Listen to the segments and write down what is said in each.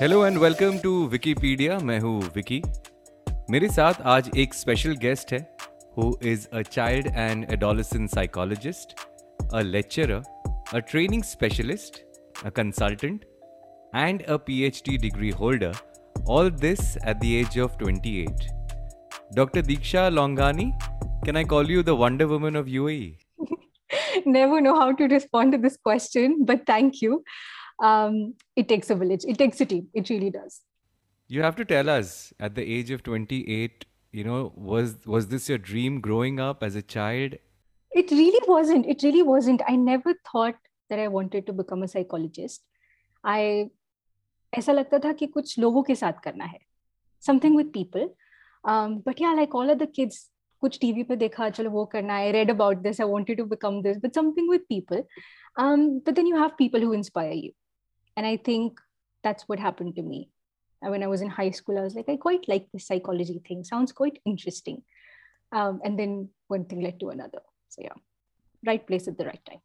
Hello and welcome to Wikipedia मैं हूँ विकी मेरे साथ आज एक स्पेशल गेस्ट है who is a child and adolescent psychologist a lecturer a training specialist a consultant and a PhD degree holder, all this at the age of 28. Dr. Diksha Longani, can I call you the Wonder Woman of UAE? Never know how to respond to this question, but thank you. Um, it takes a village, it takes a team, it really does. You have to tell us at the age of 28, you know, was was this your dream growing up as a child? It really wasn't. It really wasn't. I never thought that I wanted to become a psychologist. I ऐसा लगता था कि कुछ लोगों के साथ करना है समथिंग विद पीपल बट या लाइक ऑल द किड्स कुछ टीवी पे देखा चलो वो करना है read about this I wanted to become this but something with people but then you have people who inspire you and I think that's what happened to me. Uh, when I was in high school, I was like, I quite like this psychology thing. Sounds quite interesting. Um, and then one thing led to another. So yeah, right place at the right time.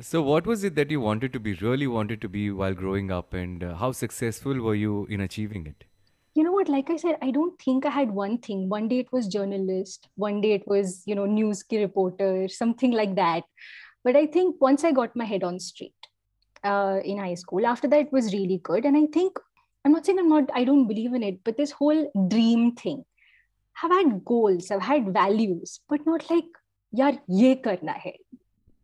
So what was it that you wanted to be, really wanted to be while growing up and uh, how successful were you in achieving it? you know what like i said i don't think i had one thing one day it was journalist one day it was you know news reporter something like that but i think once i got my head on straight uh, in high school. After that it was really good. And i think i'm not saying i'm not i don't believe in it but this whole dream thing i've had goals i've had values but not like yaar ye karna hai.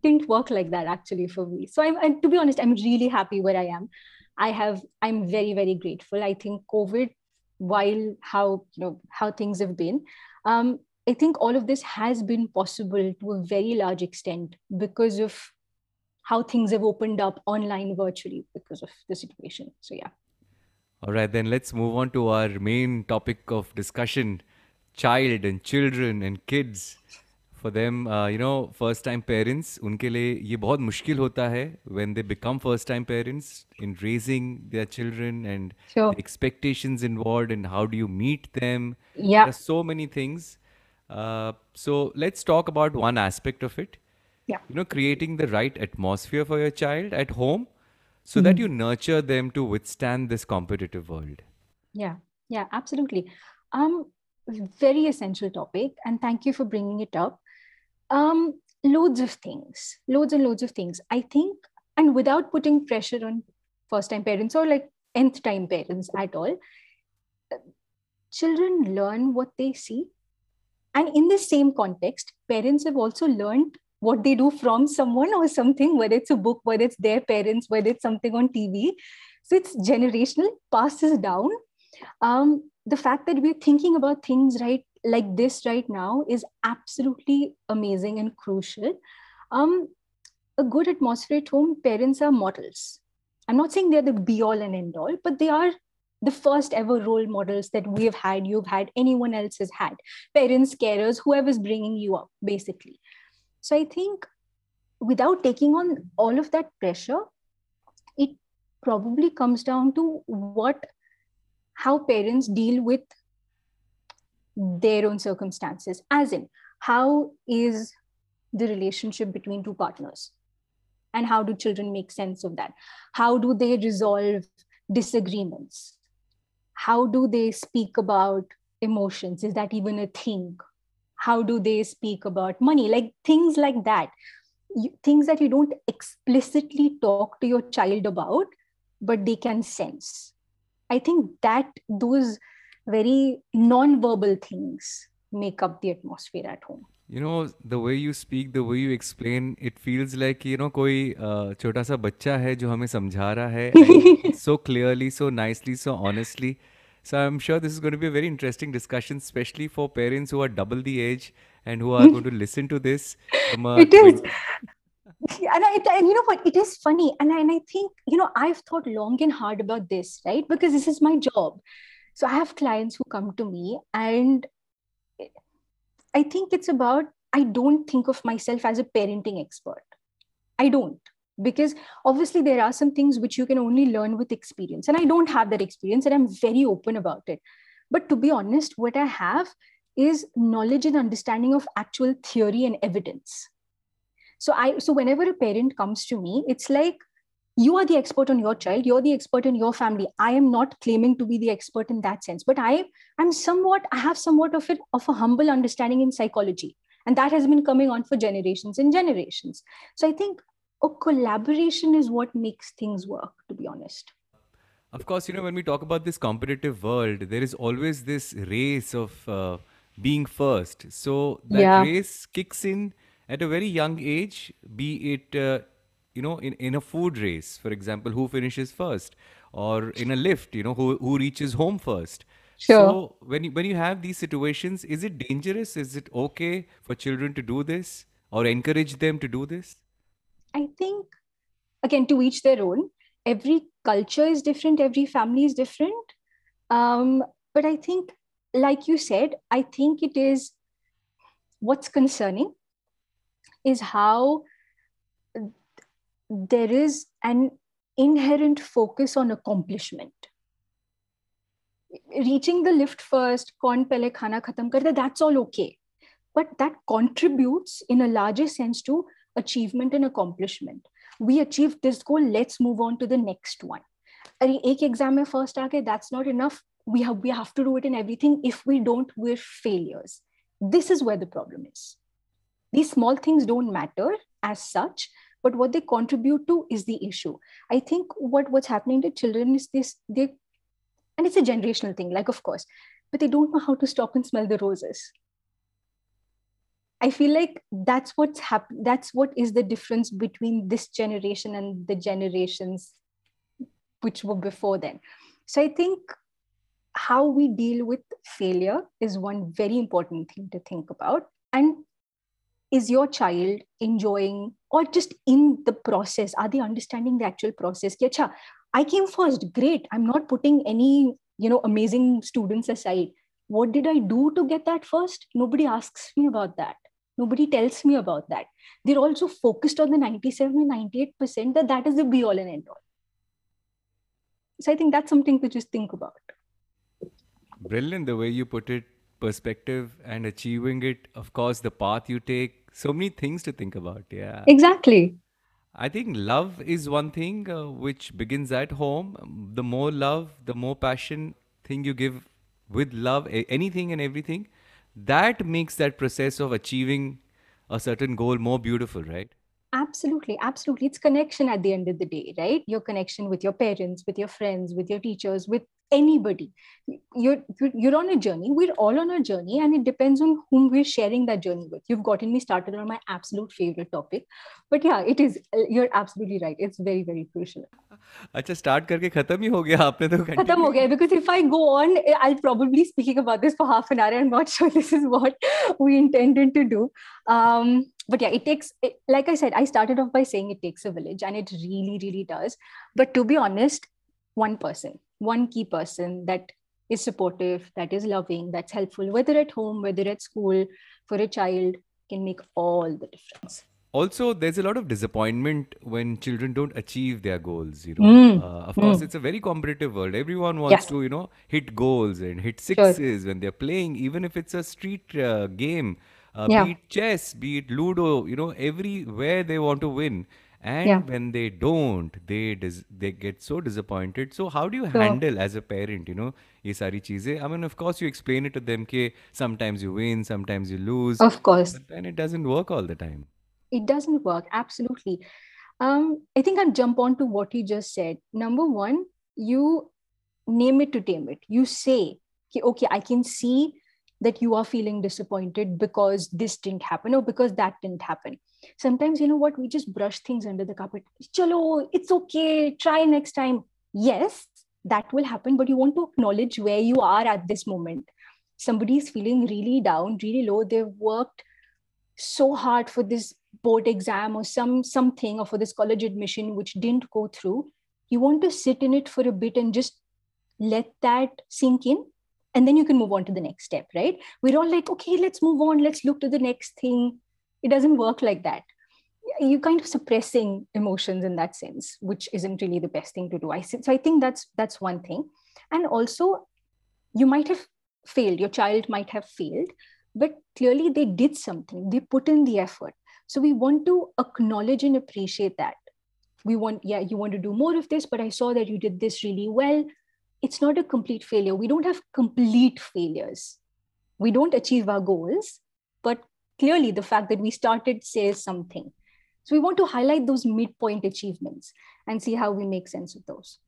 Didn't work like that actually for me. So i'm and to be honest i'm really happy where i am. I have i'm very very grateful. I think covid while how you know how things have been um, i think all of this has been possible to a very large extent because of how things have opened up online virtually because of the situation so yeah All right, then let's move on to our main topic of discussion child and children and kids. For them, uh, you know, first time parents, उनके लिए ये बहुत मुश्किल होता है when they become first time parents in raising their children and sure the expectations involved and how do you meet them. yeah There are so many things. Uh, so let's talk about one aspect of it. yeah You know, creating the right atmosphere for your child at home so that you nurture them to withstand this competitive world. Yeah, yeah, absolutely. Um, very essential topic, and thank you for bringing it up. Um, loads of things, loads and loads of things. I think, and without putting pressure on first-time parents or like nth-time parents at all, children learn what they see, and in the same context, parents have also learned what they do from someone or something, whether it's a book, whether it's their parents, whether it's something on TV. So it's generational, passes down. Um, the fact that we're thinking about things right like this right now is absolutely amazing and crucial. Um, a good atmosphere at home, parents are models. I'm not saying they're the be all and end all, but they are the first ever role models that we have had, you've had, anyone else has had. Parents, carers, whoever's bringing you up, basically. So I think without taking on all of that pressure, it probably comes down to what how parents deal with their own circumstances as in how is the relationship between two partners? And how do children make sense of that? How do they resolve disagreements? How do they speak about emotions? Is that even a thing how do they speak about money like things like that you, things that you don't explicitly talk to your child about but they can sense i think that those very non-verbal things make up the atmosphere at home You know, the way you speak, the way you explain, it feels like, you know, कोई uh, छोटा सा बच्चा है जो हमें समझा रहा है and so clearly, so nicely, so honestly. so I'm sure this is going to be a very interesting discussion, especially for parents who are double the age and who are going to listen to this it is. 20 and, I, and you know what? It is funny and I, and I think you know i've thought long and hard about this right? Because this is my job. So i have clients who come to me and i think it's about i don't think of myself as a parenting expert. I don't because obviously there are some things which you can only learn with experience. And i don't have that experience and i'm very open about it. But to be honest what i have is knowledge and understanding of actual theory and evidence. So i so whenever a parent comes to me it's like you are the expert on your child. You're the expert in your family. I am not claiming to be the expert in that sense. But i i'm somewhat i have somewhat of it of a humble understanding in psychology. And that has been coming on for generations and generations. So i think a collaboration is what makes things work to be honest. Of course you know when we talk about this competitive world there is always this race of uh, being first. So that yeah. race kicks in at a very young age be it uh, you know in, in a food race for example who finishes first or in a lift you know who, who reaches home first. Sure. so when you when you have these situations is it dangerous? Is it okay for children to do this or encourage them to do this i think again to each their own. Every culture is different every family is different. Um, but i think like you said i think it is what's concerning is how there is an inherent focus on accomplishment. Reaching the lift first kaun pehle khana khatam karta that's all okay. But that contributes in a larger sense to achievement and accomplishment we achieved this goal let's move on to the next one अरे एक exam में first आ गए that's not enough we have we have to do it in everything if we don't we're failures this is where the problem is these small things don't matter as such but what they contribute to is the issue i think what what's happening to children is this they and it's a generational thing like of course but they don't know how to stop and smell the roses i feel like that's what's happened that's what is the difference between this generation and the generations which were before then. So i think how we deal with failure is one very important thing to think about. And is your child enjoying or just in the process are they understanding the actual process? Acha, i came first great. I'm not putting any you know amazing students aside. What did i do to get that first? Nobody asks me about that nobody tells me about that. They're also focused on the 97 and 98% that that is the be all and end all so i think that's something to just think about. Brilliant the way you put it perspective and achieving it. Of course the path you take so many things to think about yeah. Exactly. I think love is one thing uh, which begins at home. The more love the more passion thing you give with love a- anything and everything that makes that process of achieving a certain goal more beautiful right? Absolutely absolutely. It's connection at the end of the day right? Your connection with your parents with your friends with your teachers with anybody you're you're you're on a journey we're all on a journey and it depends on whom we're sharing that journey with you've gotten me started on my absolute favorite topic but yeah it is you're absolutely right it's very very crucial अच्छा start करके खत्म ही हो गया आपने तो खत्म हो continue गया because if I go on, I'll probably be speaking about this for half an hour. I'm not sure this is what we intended to do. Um, but yeah, it takes, it, like I said, I started off by saying it takes a village, and it really, really does. But to be honest, one person, one key person that is supportive, that is loving, that's helpful, whether at home, whether at school, for a child, can make all the difference. also there's a lot of disappointment when children don't achieve their goals you know Mm, uh, of course mm. it's a very competitive world everyone wants Yes, to you know hit goals and hit sure. sixes when they're playing even if it's a street uh, game uh, Yeah, be it chess be it ludo you know everywhere they want to win yeah. and when they don't they dis- they get so disappointed. So how do you handle as a parent you know ye sari i mean of course you explain it to them ke sometimes you win sometimes you lose of course. but then it doesn't work all the time. It doesn't work. Absolutely. Um, i think i'll jump on to what you just said. Number one you name it to tame it. You say okay i can see that you are feeling disappointed because this didn't happen or because that didn't happen. Sometimes you know what we just brush things under the carpet. Chalo it's okay try next time. Yes that will happen but you want to acknowledge where you are at this moment. Somebody is feeling really down really low. They've worked so hard for this board exam or some something or for this college admission which didn't go through. You want to sit in it for a bit and just let that sink in and then you can move on to the next step right? We're all like okay let's move on. Let's look to the next thing. It doesn't work like that. You're kind of suppressing emotions in that sense which isn't really the best thing to do. I so i think that's that's one thing. And also you might have failed. Your child might have failed but clearly they did something. They put in the effort. So we want to acknowledge and appreciate that. We want yeah you want to do more of this but i saw that you did this really well it's not a complete failure we don't have complete failures we don't achieve our goals but clearly the fact that we started says something so we want to highlight those midpoint achievements and see how we make sense of those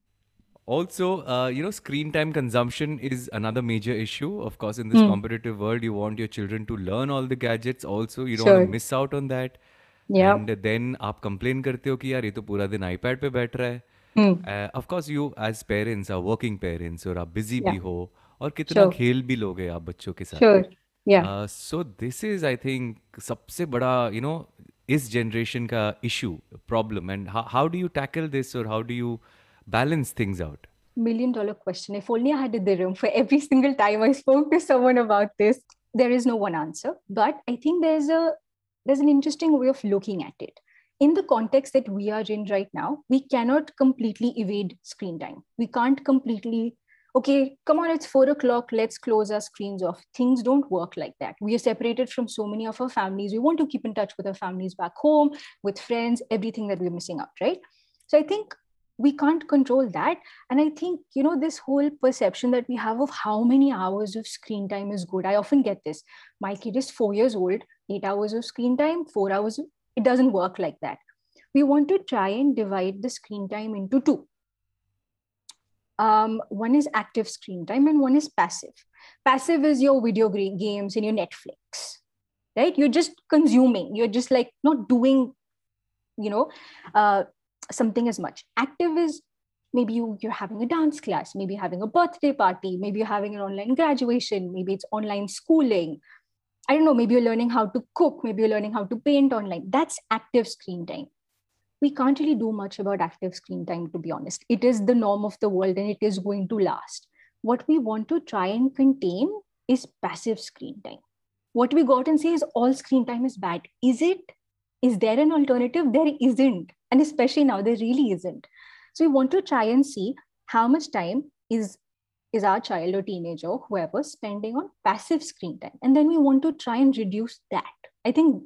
also uh, you know screen time consumption is another major issue of course in this Hmm. competitive world you want your children to learn all the gadgets also you don't Sure. want to miss out on that yeah and then आप complain करते हो कि यार ये तो पूरा दिन iPad पे बैठ रहा है Hmm. Of course you as parents are working parents और आप बिज़ी भी हो और कितना Sure. खेल भी लोगे आप बच्चों के साथ so this is I think सबसे बड़ा यू नो इस जनरेशन का issue problem and how do you tackle this और how do you balance things out million dollar question. If only I had a dirham for every single time I spoke to someone about this. There is no one answer, but I think there's a there's an interesting way of looking at it. In the context that we are in right now, we cannot completely evade screen time. We can't completely, okay, come on, it's four o'clock, let's close our screens off. Things don't work like that. We are separated from so many of our families. We want to keep in touch with our families back home, with friends, everything that we're missing out, right? So I think we can't control that and i think you know this whole perception that we have of how many hours of screen time is good i often get this my kid is 4 years old 8 hours of screen time 4 hours it doesn't work like that. We want to try and divide the screen time into two. Um, one is active screen time and one is passive. Passive is your video games and your netflix right? You're just consuming. You're just like not doing you know uh, something as much. Active is maybe you, you're having a dance class maybe having a birthday party maybe you're having an online graduation maybe it's online schooling i don't know maybe you're learning how to cook maybe you're learning how to paint online that's active screen time. We can't really do much about active screen time to be honest. It is the norm of the world and it is going to last. What we want to try and contain is passive screen time. What we got and say is all screen time is bad. Is it? Is there an alternative? There isn't. And especially now there really isn't. So we want to try and see how much time is is our child or teenager or whoever spending on passive screen time and then we want to try and reduce that i think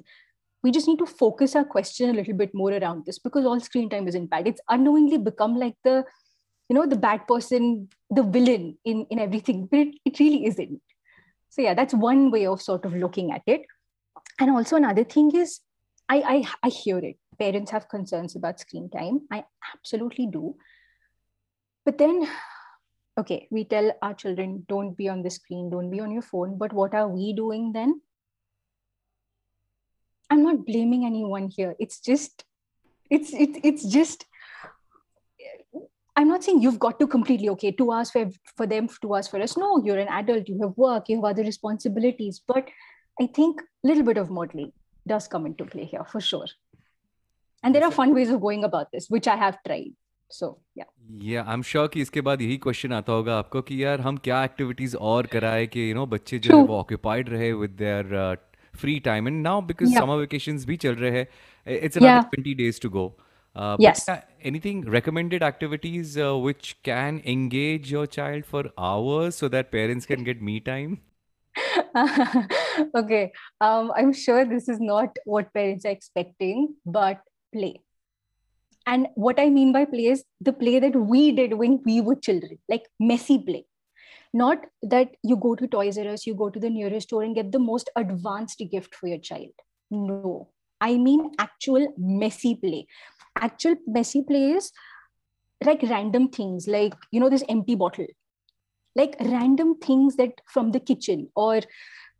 we just need to focus our question a little bit more around this because all screen time isn't bad it's unknowingly become like the you know the bad person the villain in in everything but it, it really isn't so yeah that's one way of sort of looking at it and also another thing is I, I I hear it. Parents have concerns about screen time. I absolutely do. But then, okay, we tell our children, don't be on the screen, don't be on your phone. But what are we doing then? I'm not blaming anyone here. It's just, it's it's it's just. I'm not saying you've got to completely okay two hours for for them, two hours for us. No, you're an adult. You have work. You have other responsibilities. But I think a little bit of modeling does come into play here for sure. And there are fun ways of going about this, which I have tried. So yeah. या I am sure कि इसके बाद यही question आता होगा आपको कि यार हम क्या एक्टिविटीज़ और कराए कि यू नो बच्चे जो है. वो ऑक्यूपाइड रहे with their free time and now because. Summer vacations भी चल रहे हैं it's. Another 20 days to go uh, Yes. but, uh, anything recommended activities uh, which can engage your child for hours so that parents can get me time okay. Um, I'm sure this is not what parents are expecting, but play. And what I mean by play is the play that we did when we were children, like messy play. Not that you go to Toys R Us, you go to the nearest store and get the most advanced gift for your child. No, I mean actual messy play. Actual messy play is like random things, like, you know, this empty bottle like random things that from the kitchen or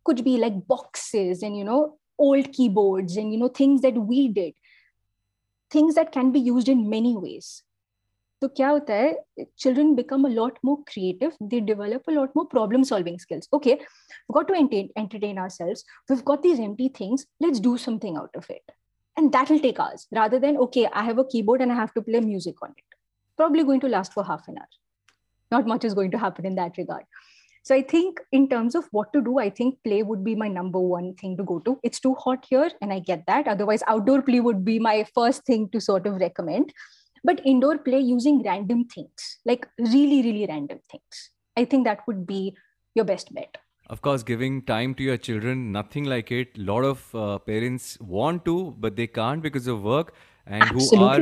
could be like boxes and you know old keyboards and you know things that we did things that can be used in many ways तो क्या होता है children become a lot more creative they develop a lot more problem solving skills okay we've got to entertain, entertain ourselves we've got these empty things let's do something out of it and that will take hours rather than okay i have a keyboard and i have to play music on it probably going to last for half an hour not much is going to happen in that regard. So I think in terms of what to do, I think play would be my number one thing to go to. It's too hot here, and I get that. Otherwise, outdoor play would be my first thing to sort of recommend. But indoor play using random things, like really, really random things. I think that would be your best bet. Of course, giving time to your children, nothing like it. A lot of uh, parents want to, but they can't because of work, and who are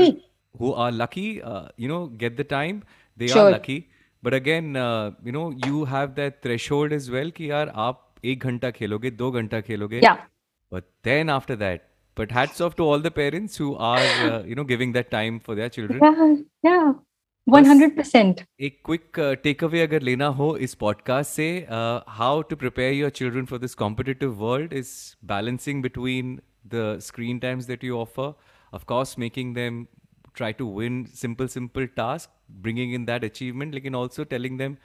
who are lucky, uh, you know, get the time. They Sure. are lucky. But again, uh, you know, you have that threshold as well कि यार आप एक घंटा खेलोगे, दो घंटा खेलोगे. Yeah. But then after that, but hats off to all the parents who are, uh, you know, giving that time for their children. Yeah. Yeah. बस 100%. एक क्विक टेक अवे अगर लेना हो इस पॉडकास्ट से how to prepare your children for this competitive world is balancing between the screen times that you offer of course making them try to win simple simple task bringing in that achievement like and also telling them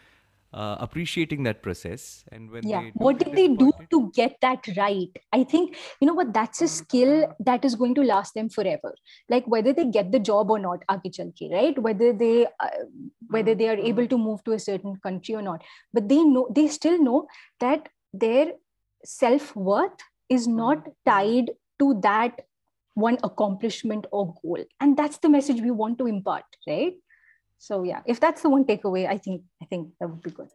uh, appreciating that process. And when yeah. they what did they do to get that right? I think you know what? That's a skill that is going to last them forever. Like whether they get the job or not aage chal right? Whether they uh, whether they are able to move to a certain country or not. But they know they still know that their self-worth is not tied to that one accomplishment or goal and that's the message we want to impart right so yeah if that's the one takeaway i think i think that would be good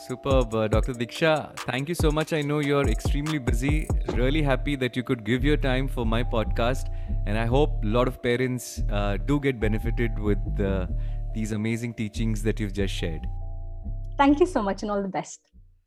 Superb, uh, Dr. Diksha. Thank you so much. I know you're extremely busy. Really happy that you could give your time for my podcast. And I hope a lot of parents uh, do get benefited with uh, these amazing teachings that you've just shared. thank you so much and all the best